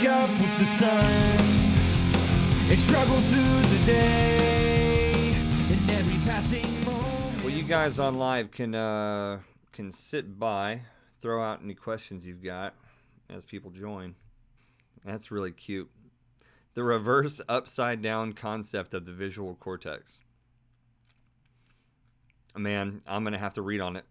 wake up with the sun and struggle through the day every passing moment. Well, you guys on live can uh, can sit by, throw out any questions you've got as people join. That's really cute. The reverse upside down concept of the visual cortex. Man, I'm gonna have to read on it.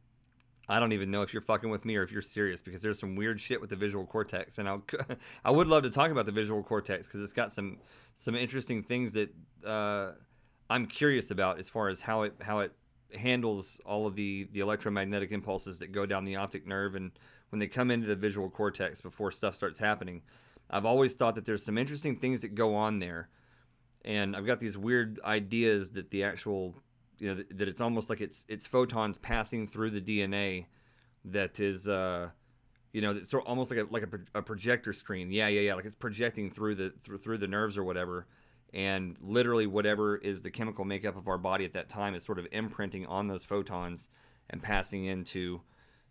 I don't even know if you're fucking with me or if you're serious because there's some weird shit with the visual cortex, and I I would love to talk about the visual cortex because it's got some some interesting things that uh, I'm curious about as far as how it how it handles all of the the electromagnetic impulses that go down the optic nerve and when they come into the visual cortex before stuff starts happening. I've always thought that there's some interesting things that go on there, and I've got these weird ideas that the actual you know that, it's almost like it's it's photons passing through the DNA that is uh you know it's sort of almost like a like a, a projector screen. Yeah yeah yeah like it's projecting through the through, through the nerves or whatever. And literally whatever is the chemical makeup of our body at that time is sort of imprinting on those photons and passing into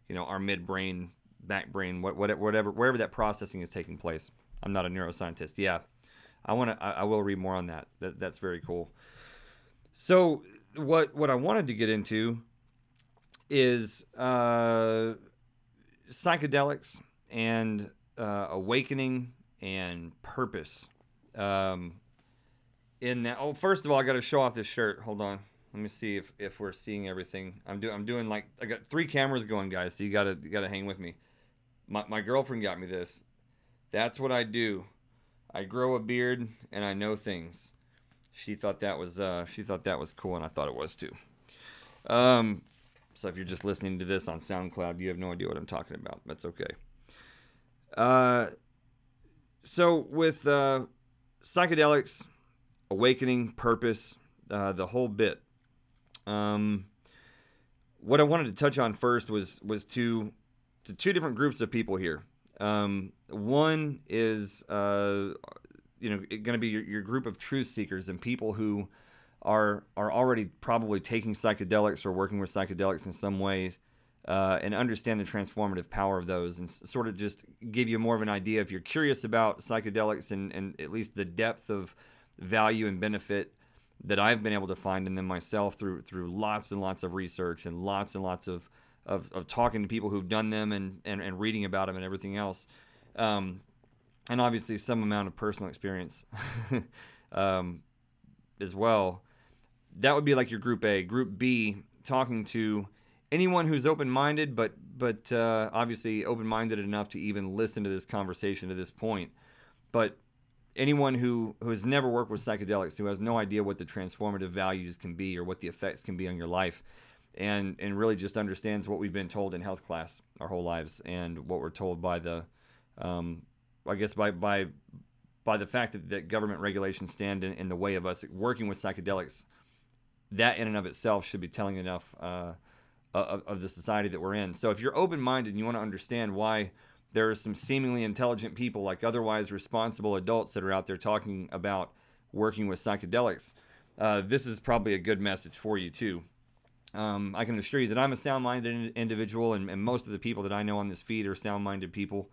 you know our midbrain back brain what whatever whatever wherever that processing is taking place. I'm not a neuroscientist. Yeah. I want to I, I will read more on that. that that's very cool. So what what I wanted to get into is uh, psychedelics and uh, awakening and purpose. Um, in that, oh, first of all, I got to show off this shirt. Hold on, let me see if, if we're seeing everything. I'm doing I'm doing like I got three cameras going, guys. So you gotta you gotta hang with me. My my girlfriend got me this. That's what I do. I grow a beard and I know things she thought that was uh, she thought that was cool, and I thought it was too. Um, so if you're just listening to this on SoundCloud, you have no idea what I'm talking about. That's okay. Uh, so with uh, psychedelics, awakening, purpose, uh, the whole bit. Um, what I wanted to touch on first was was to to two different groups of people here. Um, one is uh, you know going to be your, your group of truth seekers and people who are are already probably taking psychedelics or working with psychedelics in some ways uh, and understand the transformative power of those and sort of just give you more of an idea if you're curious about psychedelics and, and at least the depth of value and benefit that I've been able to find in them myself through through lots and lots of research and lots and lots of of, of talking to people who've done them and, and, and reading about them and everything else. Um, and obviously some amount of personal experience um, as well. That would be like your group A. Group B, talking to anyone who's open-minded, but but uh, obviously open-minded enough to even listen to this conversation to this point. But anyone who who has never worked with psychedelics, who has no idea what the transformative values can be or what the effects can be on your life, and and really just understands what we've been told in health class our whole lives and what we're told by the um, I guess by by by the fact that, that government regulations stand in, in the way of us working with psychedelics, that in and of itself should be telling enough uh, of, of the society that we're in. So if you're open minded and you want to understand why there are some seemingly intelligent people, like otherwise responsible adults, that are out there talking about working with psychedelics, uh, this is probably a good message for you too. Um, I can assure you that I'm a sound minded individual, and, and most of the people that I know on this feed are sound minded people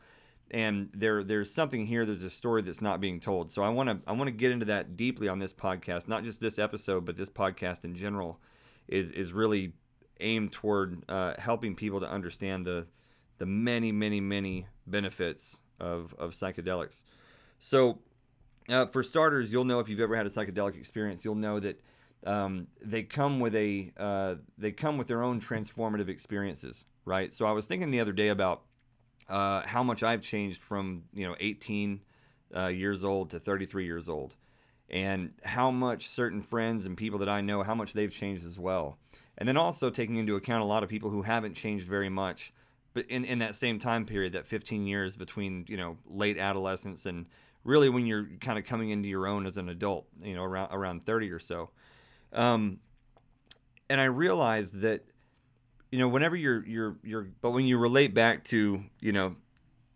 and there there's something here there's a story that's not being told. So i want to i want to get into that deeply on this podcast not just this episode but this podcast in general is is really aimed toward uh, helping people to understand the the many many many benefits of of psychedelics. So uh, for starters you'll know if you've ever had a psychedelic experience you'll know that um, they come with a uh, they come with their own transformative experiences right? So i was thinking the other day about uh, how much I've changed from you know 18 uh, years old to 33 years old, and how much certain friends and people that I know how much they've changed as well, and then also taking into account a lot of people who haven't changed very much, but in in that same time period, that 15 years between you know late adolescence and really when you're kind of coming into your own as an adult, you know around around 30 or so, um, and I realized that you know, whenever you're you're you're, but when you relate back to you know,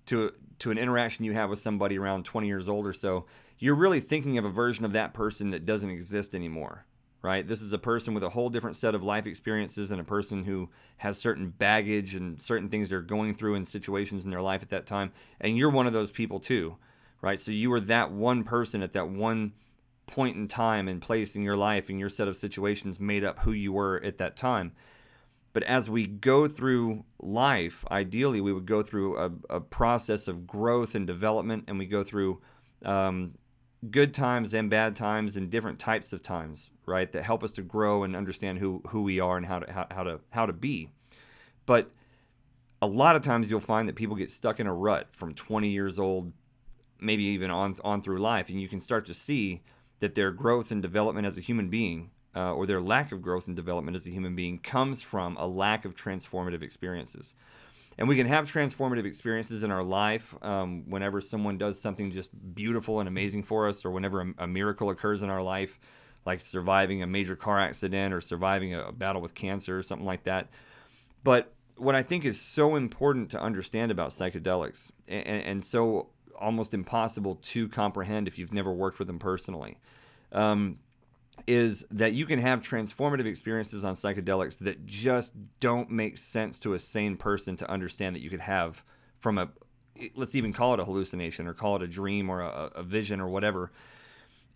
to to an interaction you have with somebody around 20 years old or so, you're really thinking of a version of that person that doesn't exist anymore, right? This is a person with a whole different set of life experiences and a person who has certain baggage and certain things they're going through and situations in their life at that time, and you're one of those people too, right? So you were that one person at that one point in time and place in your life and your set of situations made up who you were at that time. But as we go through life, ideally, we would go through a, a process of growth and development, and we go through um, good times and bad times and different types of times, right? That help us to grow and understand who who we are and how to how, how to how to be. But a lot of times you'll find that people get stuck in a rut from 20 years old, maybe even on on through life, and you can start to see that their growth and development as a human being, uh, or their lack of growth and development as a human being, comes from a lack of transformative experiences. And we can have transformative experiences in our life um, whenever someone does something just beautiful and amazing for us, or whenever a, a, miracle occurs in our life, like surviving a major car accident or surviving a, a battle with cancer or something like that. But what I think is so important to understand about psychedelics and, and so almost impossible to comprehend if you've never worked with them personally um, is that you can have transformative experiences on psychedelics that just don't make sense to a sane person to understand that you could have from a let's even call it a hallucination or call it a dream or a, a vision or whatever.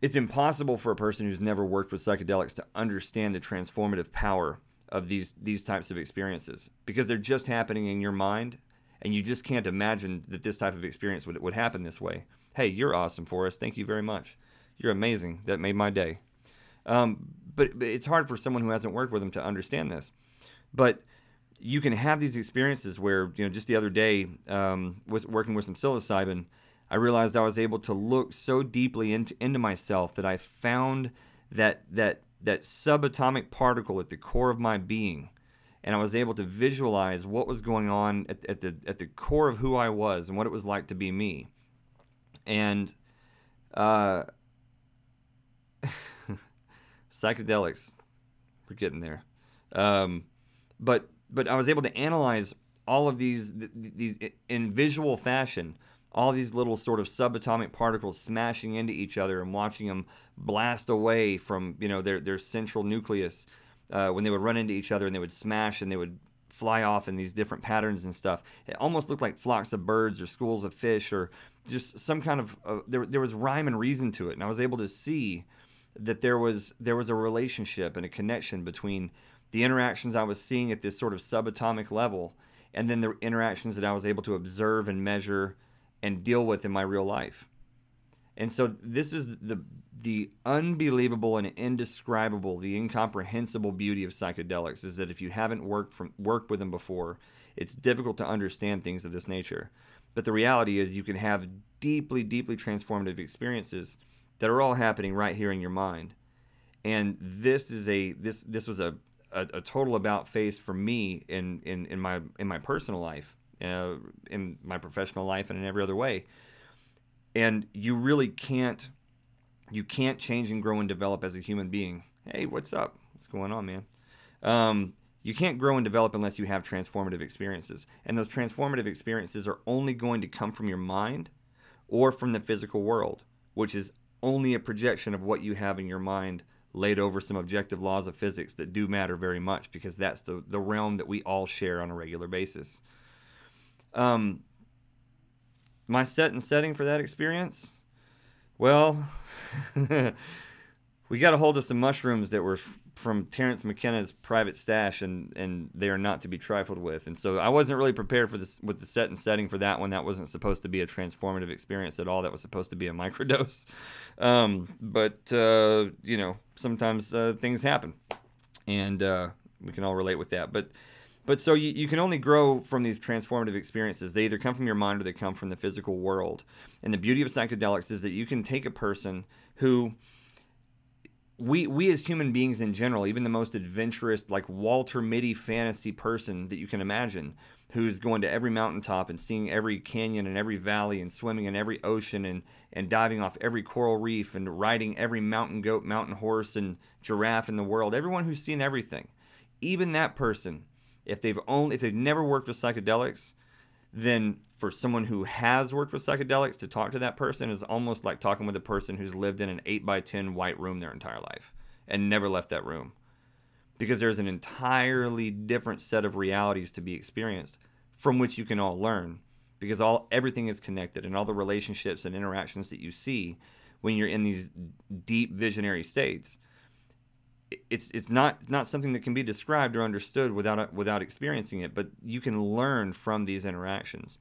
It's impossible for a person who's never worked with psychedelics to understand the transformative power of these these types of experiences because they're just happening in your mind and you just can't imagine that this type of experience would, would happen this way. Hey you're awesome for us thank you very much. You're amazing. That made my day um, but, but it's hard for someone who hasn't worked with them to understand this but you can have these experiences where you know just the other day um, was working with some psilocybin i realized i was able to look so deeply into, into myself that i found that that that subatomic particle at the core of my being and I was able to visualize what was going on at, at, the at the core of who I was and what it was like to be me. And uh, psychedelics, we're getting there. Um, but but I was able to analyze all of these these in visual fashion all these little sort of subatomic particles smashing into each other and watching them blast away from you know their their central nucleus uh, when they would run into each other and they would smash and they would fly off in these different patterns and stuff. It almost looked like flocks of birds or schools of fish or just some kind of uh, there there was rhyme and reason to it, and I was able to see that there was there was a relationship and a connection between the interactions I was seeing at this sort of subatomic level and then the interactions that I was able to observe and measure and deal with in my real life. And so this is the the unbelievable and indescribable, the incomprehensible beauty of psychedelics is that if you haven't worked from worked with them before, it's difficult to understand things of this nature. But the reality is you can have deeply, deeply transformative experiences that are all happening right here in your mind. And this is a this this was a, a, a total about face for me in, in, in my in my personal life uh, in my professional life and in every other way. And you really can't you can't change and grow and develop as a human being. Hey, what's up? What's going on, man? Um, you can't grow and develop unless you have transformative experiences. And those transformative experiences are only going to come from your mind or from the physical world, which is only a projection of what you have in your mind laid over some objective laws of physics that do matter very much because that's the, the realm that we all share on a regular basis. Um, my set and setting for that experience? Well, we got a hold of some mushrooms that were from Terence McKenna's private stash, and and they are not to be trifled with. And so I wasn't really prepared for this with the set and setting for that one. That wasn't supposed to be a transformative experience at all. That was supposed to be a microdose. Um, but uh, you know, sometimes uh, things happen, and uh, we can all relate with that. But but so you, you can only grow from these transformative experiences. They either come from your mind or they come from the physical world. And the beauty of psychedelics is that you can take a person who we we as human beings in general, even the most adventurous, like Walter Mitty fantasy person that you can imagine, who's going to every mountaintop and seeing every canyon and every valley and swimming in every ocean and, and diving off every coral reef and riding every mountain goat, mountain horse, and giraffe in the world. Everyone who's seen everything, even that person if they've only if they've never worked with psychedelics, then for someone who has worked with psychedelics to talk to that person is almost like talking with a person who's lived in an 8 by 10 white room their entire life and never left that room. Because there's an entirely different set of realities to be experienced from which you can all learn because all everything is connected and all the relationships and interactions that you see when you're in these deep visionary states it's it's not not something that can be described or understood without without experiencing it but you can learn from these interactions.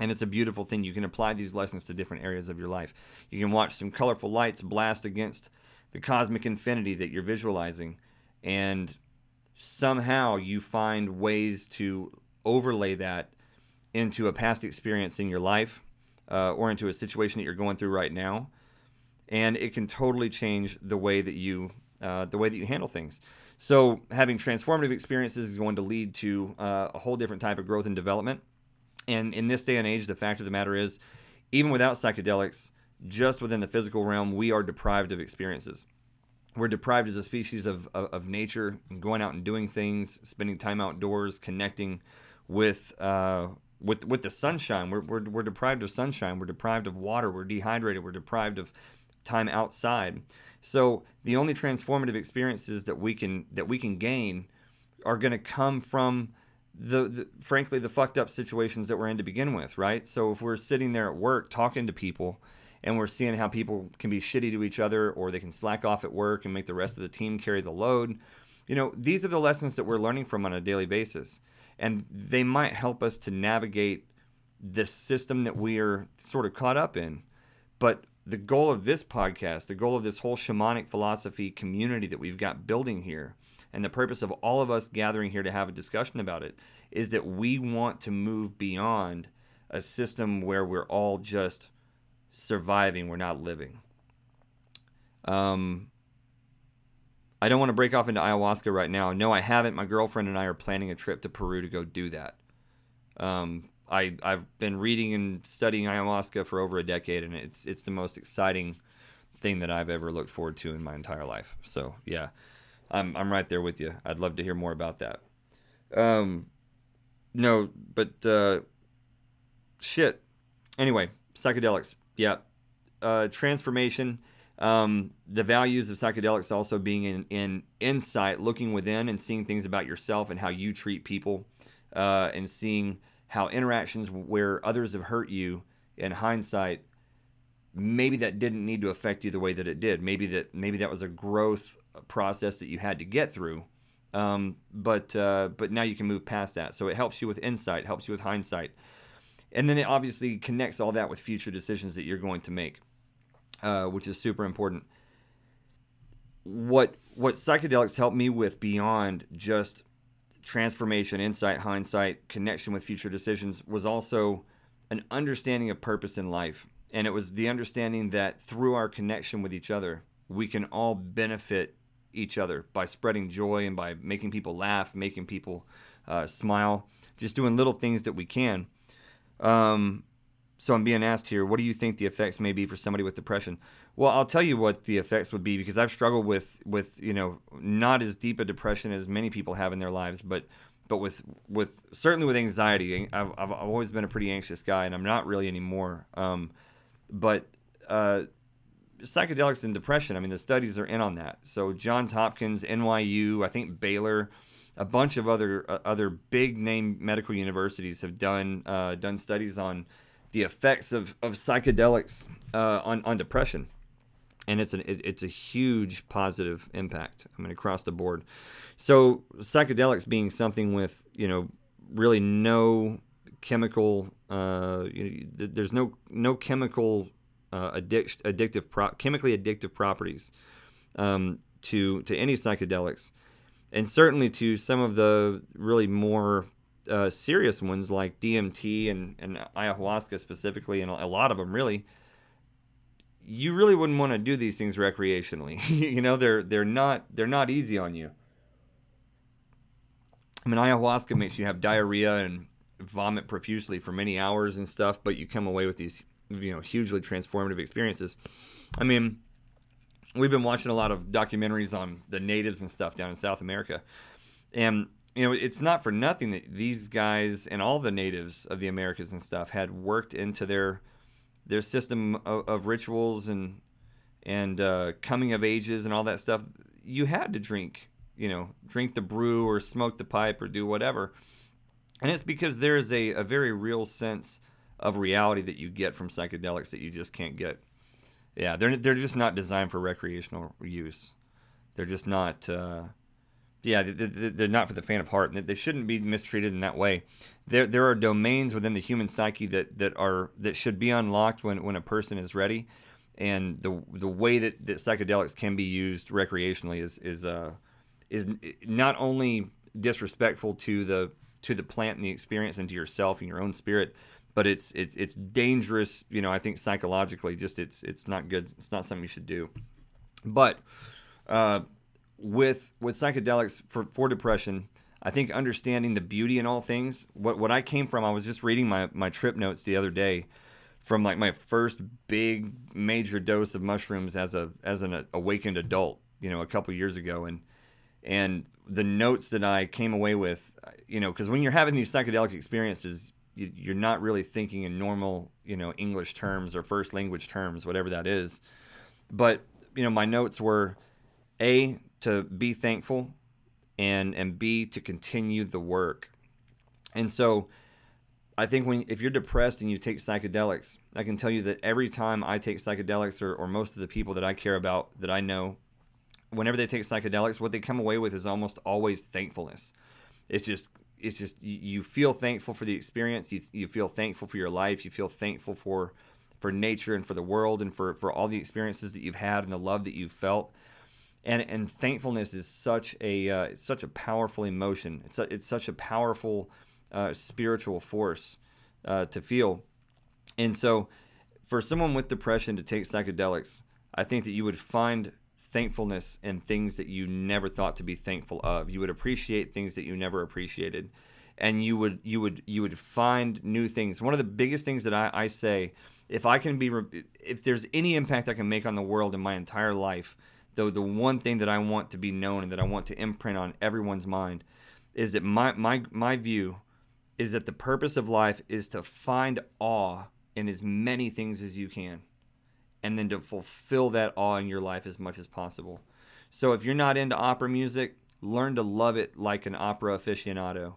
And it's a beautiful thing. You can apply these lessons to different areas of your life. You can watch some colorful lights blast against the cosmic infinity that you're visualizing and somehow you find ways to overlay that into a past experience in your life uh, or into a situation that you're going through right now. And it can totally change the way that you uh, the way that you handle things. So, having transformative experiences is going to lead to uh, a whole different type of growth and development. And in this day and age, the fact of the matter is, even without psychedelics, just within the physical realm, we are deprived of experiences. We're deprived as a species of, of, of nature, going out and doing things, spending time outdoors, connecting with uh, with with the sunshine. We're, we're, we're deprived of sunshine. We're deprived of water. We're dehydrated. We're deprived of time outside. So the only transformative experiences that we can that we can gain are going to come from the, the, frankly the fucked up situations that we're in to begin with, right? So if we're sitting there at work talking to people and we're seeing how people can be shitty to each other or they can slack off at work and make the rest of the team carry the load, you know, these are the lessons that we're learning from on a daily basis. And they might help us to navigate the system that we are sort of caught up in. But the goal of this podcast, the goal of this whole shamanic philosophy community that we've got building here, and the purpose of all of us gathering here to have a discussion about it is that we want to move beyond a system where we're all just surviving, we're not living. Um, I don't want to break off into ayahuasca right now. No, I haven't. My girlfriend and I are planning a trip to Peru to go do that. Um, I I've been reading and studying ayahuasca for over a decade, and it's it's the most exciting thing that I've ever looked forward to in my entire life. So yeah, I'm I'm right there with you. I'd love to hear more about that. Um, no, but uh, shit. Anyway, psychedelics. Yeah, uh, transformation. Um, the values of psychedelics also being in, in insight, looking within and seeing things about yourself and how you treat people, uh, and seeing how interactions where others have hurt you in hindsight maybe that didn't need to affect you the way that it did. Maybe that maybe that was a growth process that you had to get through. Um, but uh, but now you can move past that. So it helps you with insight helps you with hindsight. And then it obviously connects all that with future decisions that you're going to make uh, which is super important. What what psychedelics help me with beyond just transformation, insight, hindsight, connection with future decisions was also an understanding of purpose in life. And it was the understanding that through our connection with each other, we can all benefit each other by spreading joy and by making people laugh, making people uh, smile, just doing little things that we can. Um, so I'm being asked here, what do you think the effects may be for somebody with depression? Well, I'll tell you what the effects would be because I've struggled with with you know not as deep a depression as many people have in their lives, but but with with certainly with anxiety. I've I've always been a pretty anxious guy, and I'm not really anymore. Um, but uh, psychedelics and depression. I mean, the studies are in on that. So Johns Hopkins, NYU, I think Baylor, a bunch of other uh, other big name medical universities have done uh, done studies on the effects of, of psychedelics uh, on on depression and it's an it, it's a huge positive impact. I mean, across the board. So psychedelics being something with you know really no chemical, uh, you there's no no chemical uh, addict, addictive pro- chemically addictive properties um, to to any psychedelics, and certainly to some of the really more uh, serious ones like DMT and, and ayahuasca specifically, and a lot of them really you really wouldn't want to do these things recreationally. you know, they're they're not they're not easy on you. I mean, ayahuasca makes you have diarrhea and vomit profusely for many hours and stuff, but you come away with these you know hugely transformative experiences. I mean, we've been watching a lot of documentaries on the natives and stuff down in South America, and you know it's not for nothing that these guys and all the natives of the Americas and stuff had worked into their their system of, of rituals and and uh, coming of ages and all that stuff, you had to drink, you know, drink the brew or smoke the pipe or do whatever. And it's because there is a, a very real sense of reality that you get from psychedelics that you just can't get. Yeah, they're they're just not designed for recreational use. They're just not. Uh, yeah, they're not for the fan of heart. They shouldn't be mistreated in that way. There, there are domains within the human psyche that, that are that should be unlocked when, when a person is ready, and the the way that, that psychedelics can be used recreationally is is uh, is not only disrespectful to the to the plant and the experience and to yourself and your own spirit, but it's it's it's dangerous. You know, I think psychologically, just it's it's not good. It's not something you should do. But uh, with with psychedelics for for depression, I think understanding the beauty in all things. What what I came from, I was just reading my my trip notes the other day from like my first big major dose of mushrooms as a as an awakened adult, you know, a couple years ago, and and the notes that I came away with, you know, because when you're having these psychedelic experiences, you, are not really thinking in normal, you know, English terms or first language terms, whatever that is. But you know, my notes were a to be thankful and and b to continue the work. And so I think when if you're depressed and you take psychedelics, I can tell you that every time I take psychedelics or, or most of the people that I care about that I know whenever they take psychedelics, what they come away with is almost always thankfulness. It's just it's just you, feel thankful for the experience. You, you feel thankful for your life. You feel thankful for for nature and for the world and for for all the experiences that you've had and the love that you've felt. And and thankfulness is such a uh, such a powerful emotion. It's a, it's such a powerful uh, spiritual force uh, to feel. And so, for someone with depression to take psychedelics, I think that you would find thankfulness in things that you never thought to be thankful of. You would appreciate things that you never appreciated, and you would you would you would find new things. One of the biggest things that I, I say, if I can be, if there's any impact I can make on the world in my entire life, though the one thing that I want to be known and that I want to imprint on everyone's mind is that my my my view is that the purpose of life is to find awe in as many things as you can and then to fulfill that awe in your life as much as possible. So if you're not into opera music, learn to love it like an opera aficionado.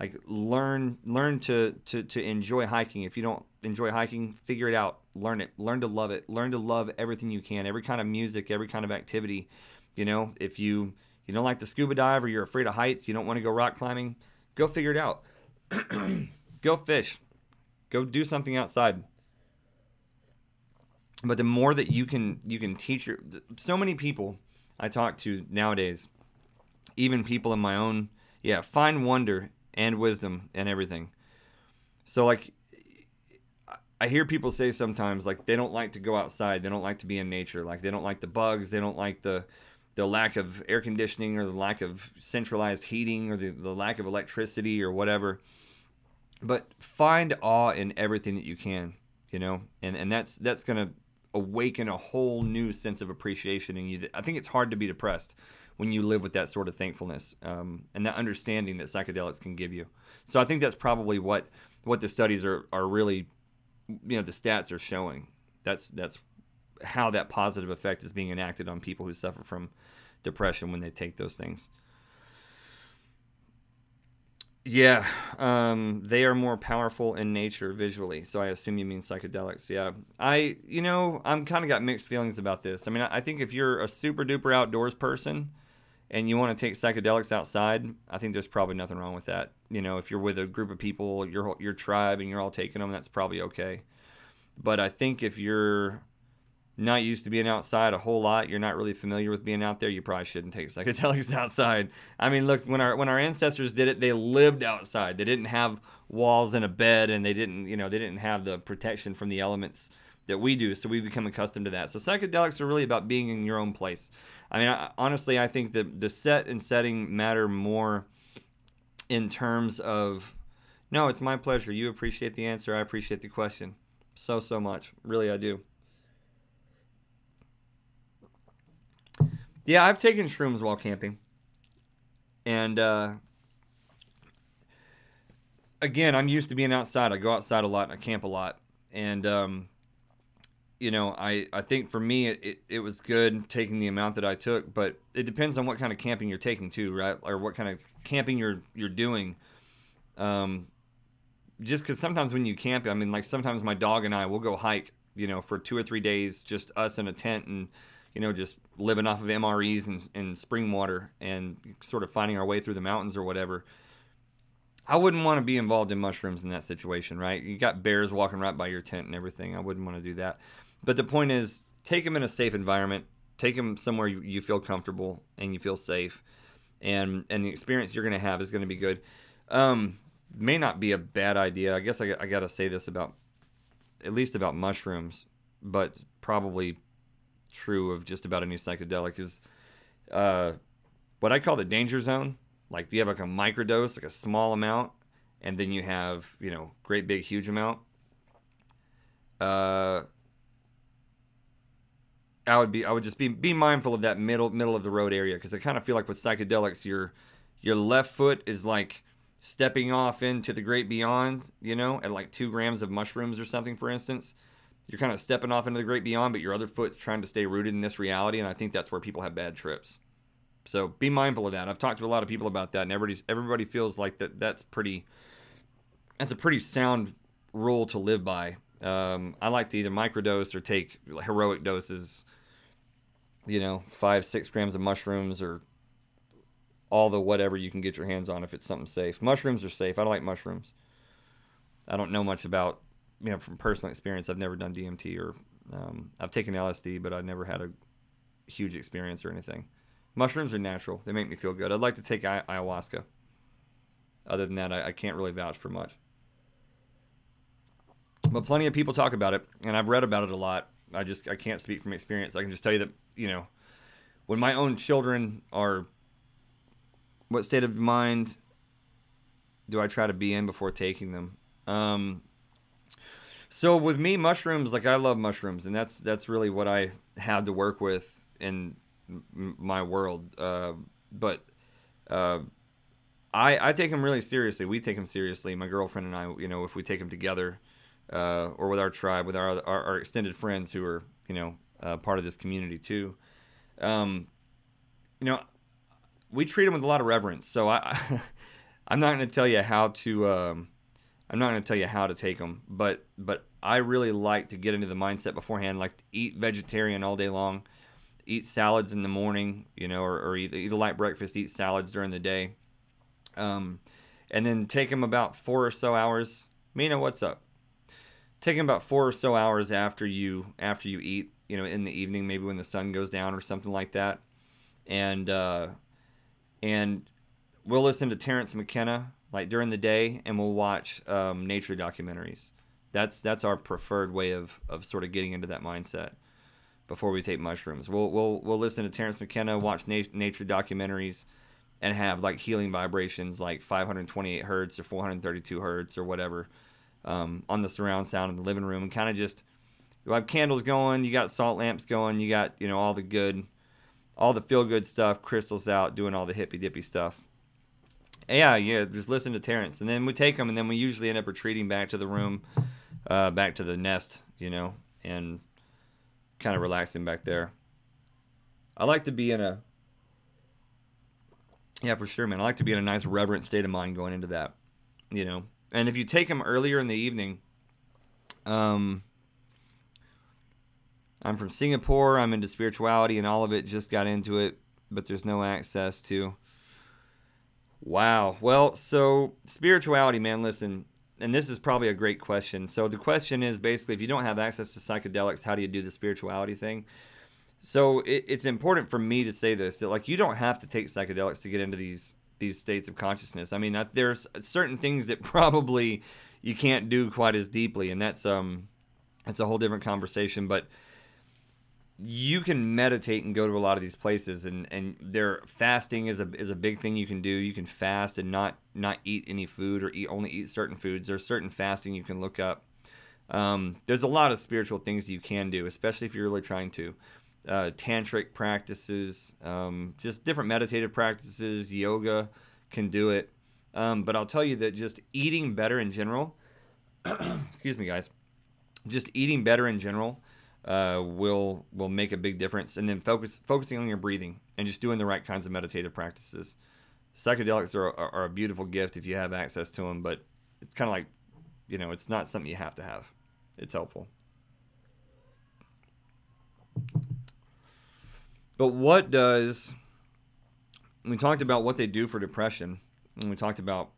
Like learn learn to, to, to enjoy hiking. If you don't enjoy hiking, figure it out. Learn it. Learn to love it. Learn to love everything you can. Every kind of music, every kind of activity. You know, if you you don't like to scuba dive or you're afraid of heights, you don't want to go rock climbing, go figure it out. go fish. Go do something outside but the more that you can you can teach your so many people I talk to nowadays, even people in my own yeah, find wonder and wisdom and everything. So like I hear people say sometimes like they don't like to go outside, they don't like to be in nature, like they don't like the bugs, they don't like the the lack of air conditioning or the lack of centralized heating or the, the lack of electricity or whatever. But find awe in everything that you can, you know, and, and that's that's gonna awaken a whole new sense of appreciation in you. I think it's hard to be depressed when you live with that sort of thankfulness um, and that understanding that psychedelics can give you. So I think that's probably what what the studies are are really, you know, the stats are showing. That's that's how that positive effect is being enacted on people who suffer from depression when they take those things. Yeah, um, they are more powerful in nature visually. So I assume you mean psychedelics. Yeah, I, you know, I'm kind of got mixed feelings about this. I mean, I think if you're a super duper outdoors person and you want to take psychedelics outside, I think there's probably nothing wrong with that. You know, if you're with a group of people, your your tribe, and you're all taking them, that's probably okay. But I think if you're not used to being outside a whole lot, you're not really familiar with being out there, you probably shouldn't take psychedelics outside. I mean, look, when our when our ancestors did it, they lived outside. They didn't have walls and a bed and they didn't, you know, they didn't have the protection from the elements that we do, so we become accustomed to that. So psychedelics are really about being in your own place. I mean, I, honestly, I think that the set and setting matter more in terms of no, it's my pleasure. You appreciate the answer, I appreciate the question. So so much. Really I do. Yeah, I've taken shrooms while camping. And uh, again, I'm used to being outside. I go outside a lot and I camp a lot. And, um, you know, I, I think for me, it, it, was good taking the amount that I took, but it depends on what kind of camping you're taking too, right? Or what kind of camping you're, you're doing. Um, just because sometimes when you camp, I mean, like sometimes my dog and I will go hike, you know, for two or three days, just us in a tent and, you know, just living off of MREs and, and spring water and sort of finding our way through the mountains or whatever. I wouldn't want to be involved in mushrooms in that situation, right? You got bears walking right by your tent and everything. I wouldn't want to do that. But the point is, take them in a safe environment. Take them somewhere you, you feel comfortable and you feel safe, and and the experience you're going to have is going to be good. Um, may not be a bad idea. I guess I, I got to say this about at least about mushrooms, but probably true of just about any psychedelic is uh, what I call the danger zone. Like, you have like a microdose, like a small amount, and then you have you know great big huge amount? Uh, I would be I would just be be mindful of that middle middle of the road area because I kind of feel like with psychedelics your your left foot is like stepping off into the great beyond, you know, at like two grams of mushrooms or something, for instance. You're kind of stepping off into the great beyond, but your other foot's trying to stay rooted in this reality, and I think that's where people have bad trips. So be mindful of that. I've talked to a lot of people about that, and everybody everybody feels like that that's pretty that's a pretty sound rule to live by. Um, I like to either microdose or take heroic doses you know, five, six grams of mushrooms or all the whatever you can get your hands on if it's something safe. Mushrooms are safe. I like mushrooms. I don't know much about, you know, from personal experience. I've never done DMT or um, I've taken LSD, but I've never had a huge experience or anything. Mushrooms are natural. They make me feel good. I'd like to take ayahuasca. Other than that, I, I can't really vouch for much. But plenty of people talk about it, and I've read about it a lot. I just I can't speak from experience. I can just tell you that you know when my own children are what state of mind do I try to be in before taking them? Um, so with me, mushrooms like I love mushrooms, and that's that's really what I had to work with in my world. Uh, but uh, I I take them really seriously. We take them seriously. My girlfriend and I, you know, if we take them together uh, or with our tribe, with our, our, our extended friends who are you know uh, part of this community too. Um, you know, we treat them with a lot of reverence. So I, I'm not going to tell you how to. Um, I'm not going to tell you how to take them, but but I really like to get into the mindset beforehand, like to eat vegetarian all day long, eat salads in the morning, you know, or, or eat, eat a light breakfast, eat salads during the day, um, and then take them about four or so hours. Mina, what's up? Taking about four or so hours after you after you eat you know in the evening maybe when the sun goes down or something like that. And uh, and we'll listen to terence mckenna like during the day and we'll watch um, nature documentaries. That's that's our preferred way of of sort of getting into that mindset before we take mushrooms. We'll we'll, we'll listen to terence mckenna watch na- nature documentaries and have like healing vibrations like 528 hertz or 432 hertz or whatever um, on the surround sound in the living room and kind of just you have candles going, you got salt lamps going, you got you know all the good, all the feel good stuff, crystals out, doing all the hippy dippy stuff. Yeah, yeah, just listen to Terence, and then we take them, and then we usually end up retreating back to the room, uh, back to the nest, you know, and kind of relaxing back there. I like to be in a yeah, for sure, man. I like to be in a nice reverent state of mind going into that, you know. And if you take them earlier in the evening, um, I'm from Singapore. I'm into spirituality and all of it. Just got into it, but there's no access to. Wow. Well, so spirituality, man. Listen, and this is probably a great question. So the question is basically, if you don't have access to psychedelics, how do you do the spirituality thing? So it, it's important for me to say this that like you don't have to take psychedelics to get into these these states of consciousness. I mean, there's certain things that probably you can't do quite as deeply, and that's um, that's a whole different conversation. But you can meditate and go to a lot of these places, and and their fasting is a is a big thing you can do. You can fast and not not eat any food or eat only eat certain foods. There's certain fasting you can look up. Um, there's a lot of spiritual things you can do, especially if you're really trying to uh, tantric practices, um, just different meditative practices. Yoga can do it. Um, but I'll tell you that just eating better in general, excuse me, guys, just eating better in general uh, will will make a big difference. And then focus focusing on your breathing and just doing the right kinds of meditative practices. Psychedelics are, are, are a beautiful gift if you have access to them, but it's kind of like you know, it's not something you have to have. It's helpful. But what does we talked about what they do for depression, and we talked about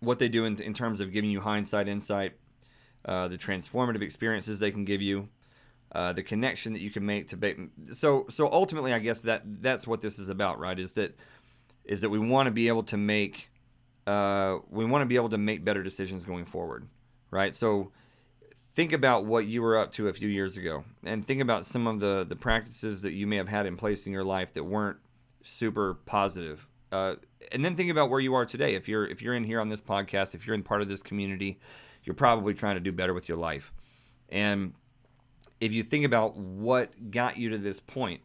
what they do in, in terms of giving you hindsight, insight, uh, the transformative experiences they can give you, uh, the connection that you can make to. Ba- so so ultimately, I guess that that's what this is about, right? Is that is that we want to be able to make uh, we want to be able to make better decisions going forward, right? So think about what you were up to a few years ago, and think about some of the the practices that you may have had in place in your life that weren't super positive. Uh, and then think about where you are today. If you're if you're in here on this podcast, if you're in part of this community, you're probably trying to do better with your life. And if you think about what got you to this point,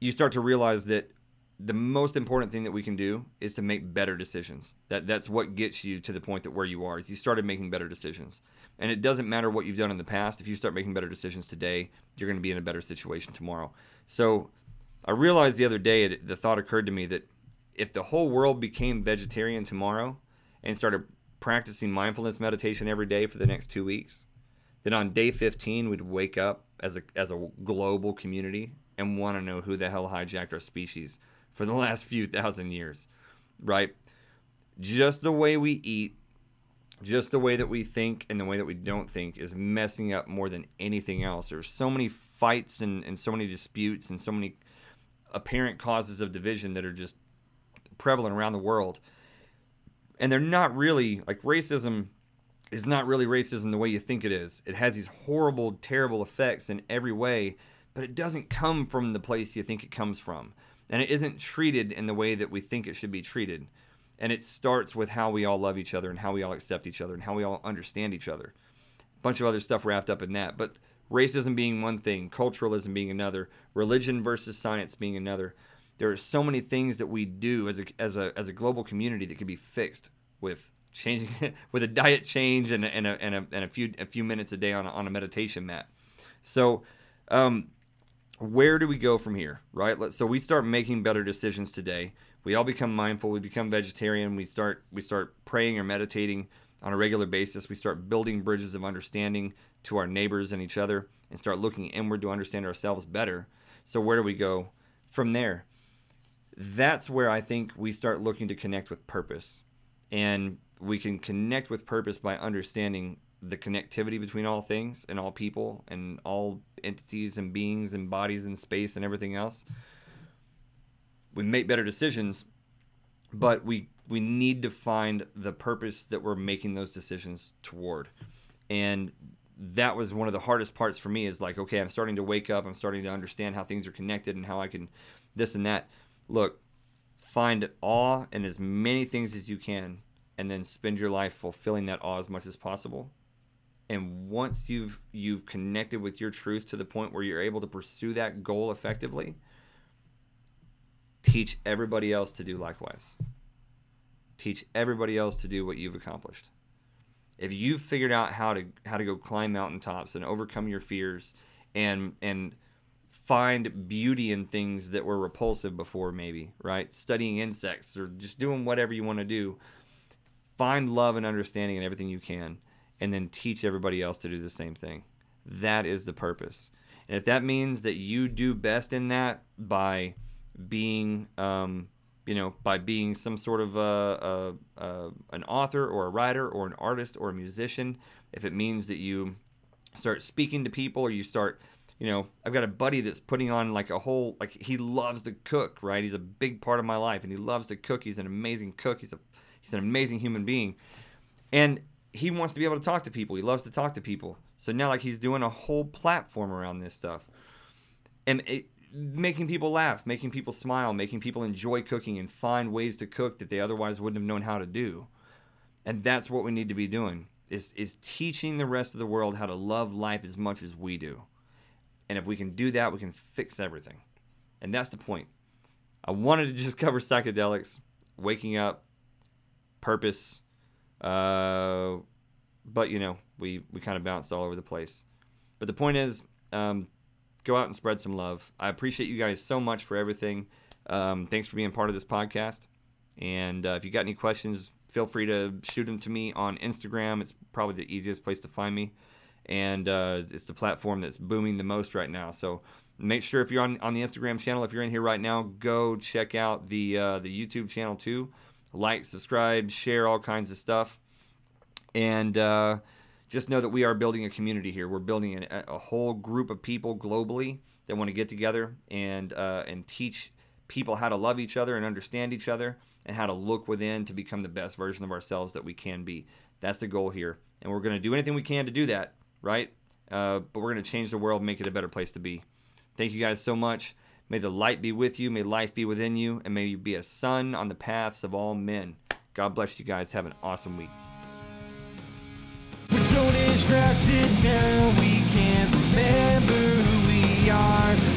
you start to realize that the most important thing that we can do is to make better decisions. That that's what gets you to the point that where you are is you started making better decisions. And it doesn't matter what you've done in the past. If you start making better decisions today, you're going to be in a better situation tomorrow. So I realized the other day the thought occurred to me that if the whole world became vegetarian tomorrow and started practicing mindfulness meditation every day for the next 2 weeks, then on day 15 we'd wake up as a as a global community and want to know who the hell hijacked our species for the last few thousand years, right? Just the way we eat, just the way that we think and the way that we don't think is messing up more than anything else. There's so many fights and, and so many disputes and so many apparent causes of division that are just prevalent around the world. And they're not really like racism is not really racism the way you think it is. It has these horrible, terrible effects in every way, but it doesn't come from the place you think it comes from and it isn't treated in the way that we think it should be treated. And it starts with how we all love each other and how we all accept each other and how we all understand each other. A bunch of other stuff wrapped up in that. But racism being one thing, culturalism being another, religion versus science being another. There are so many things that we do as a as a as a global community that can be fixed with changing with a diet change and, and, a, and, a, and a few a few minutes a day on a, on a meditation mat. So um, where do we go from here, right? Let's, so we start making better decisions today. We all become mindful. We become vegetarian. We start we start praying or meditating on a regular basis. We start building bridges of understanding to our neighbors and each other, and start looking inward to understand ourselves better. So where do we go from there? That's where I think we start looking to connect with purpose, and we can connect with purpose by understanding the connectivity between all things and all people and all entities and beings and bodies and space and everything else. We make better decisions, but we we need to find the purpose that we're making those decisions toward. And that was one of the hardest parts for me is like, okay, I'm starting to wake up, I'm starting to understand how things are connected and how I can this and that. Look, find awe in as many things as you can and then spend your life fulfilling that awe as much as possible and once you've you've connected with your truth to the point where you're able to pursue that goal effectively teach everybody else to do likewise. Teach everybody else to do what you've accomplished. If you've figured out how to how to go climb mountaintops and overcome your fears and and find beauty in things that were repulsive before maybe right? Studying insects or just doing whatever you want to do find love and understanding in everything you can and then teach everybody else to do the same thing. That is the purpose. And if that means that you do best in that by being, um, you know, by being some sort of a, a, a, an author or a writer or an artist or a musician, if it means that you start speaking to people or you start, you know, I've got a buddy that's putting on like a whole, like he loves to cook, right? He's a big part of my life and he loves to cook. He's an amazing cook. He's a, he's an amazing human being. And he wants to be able to talk to people. He loves to talk to people. So now, like, he's doing a whole platform around this stuff, and it, making people laugh, making people smile, making people enjoy cooking and find ways to cook that they otherwise wouldn't have known how to do. And that's what we need to be doing is is teaching the rest of the world how to love life as much as we do. And if we can do that, we can fix everything. And that's the point. I wanted to just cover psychedelics, waking up, purpose, uh, but you know, we we kind of bounced all over the place. But the point is, um, go out and spread some love. I appreciate you guys so much for everything. Um, thanks for being part of this podcast. And uh, if you got any questions, feel free to shoot them to me on Instagram. It's probably the easiest place to find me, and uh, it's the platform that's booming the most right now. So make sure if you're on, on the Instagram channel, if you're in here right now, go check out the uh, the YouTube channel too. Like, subscribe, share all kinds of stuff, and uh, just know that we are building a community here. We're building a, whole group of people globally that want to get together and uh, and teach people how to love each other and understand each other and how to look within to become the best version of ourselves that we can be. That's the goal here, and we're going to do anything we can to do that, right? Uh, but we're going to change the world, make it a better place to be. Thank you guys so much. May the light be with you, may life be within you, and may you be a sun on the paths of all men. God bless you guys. Have an awesome week. We're so distracted now we can't remember who we are.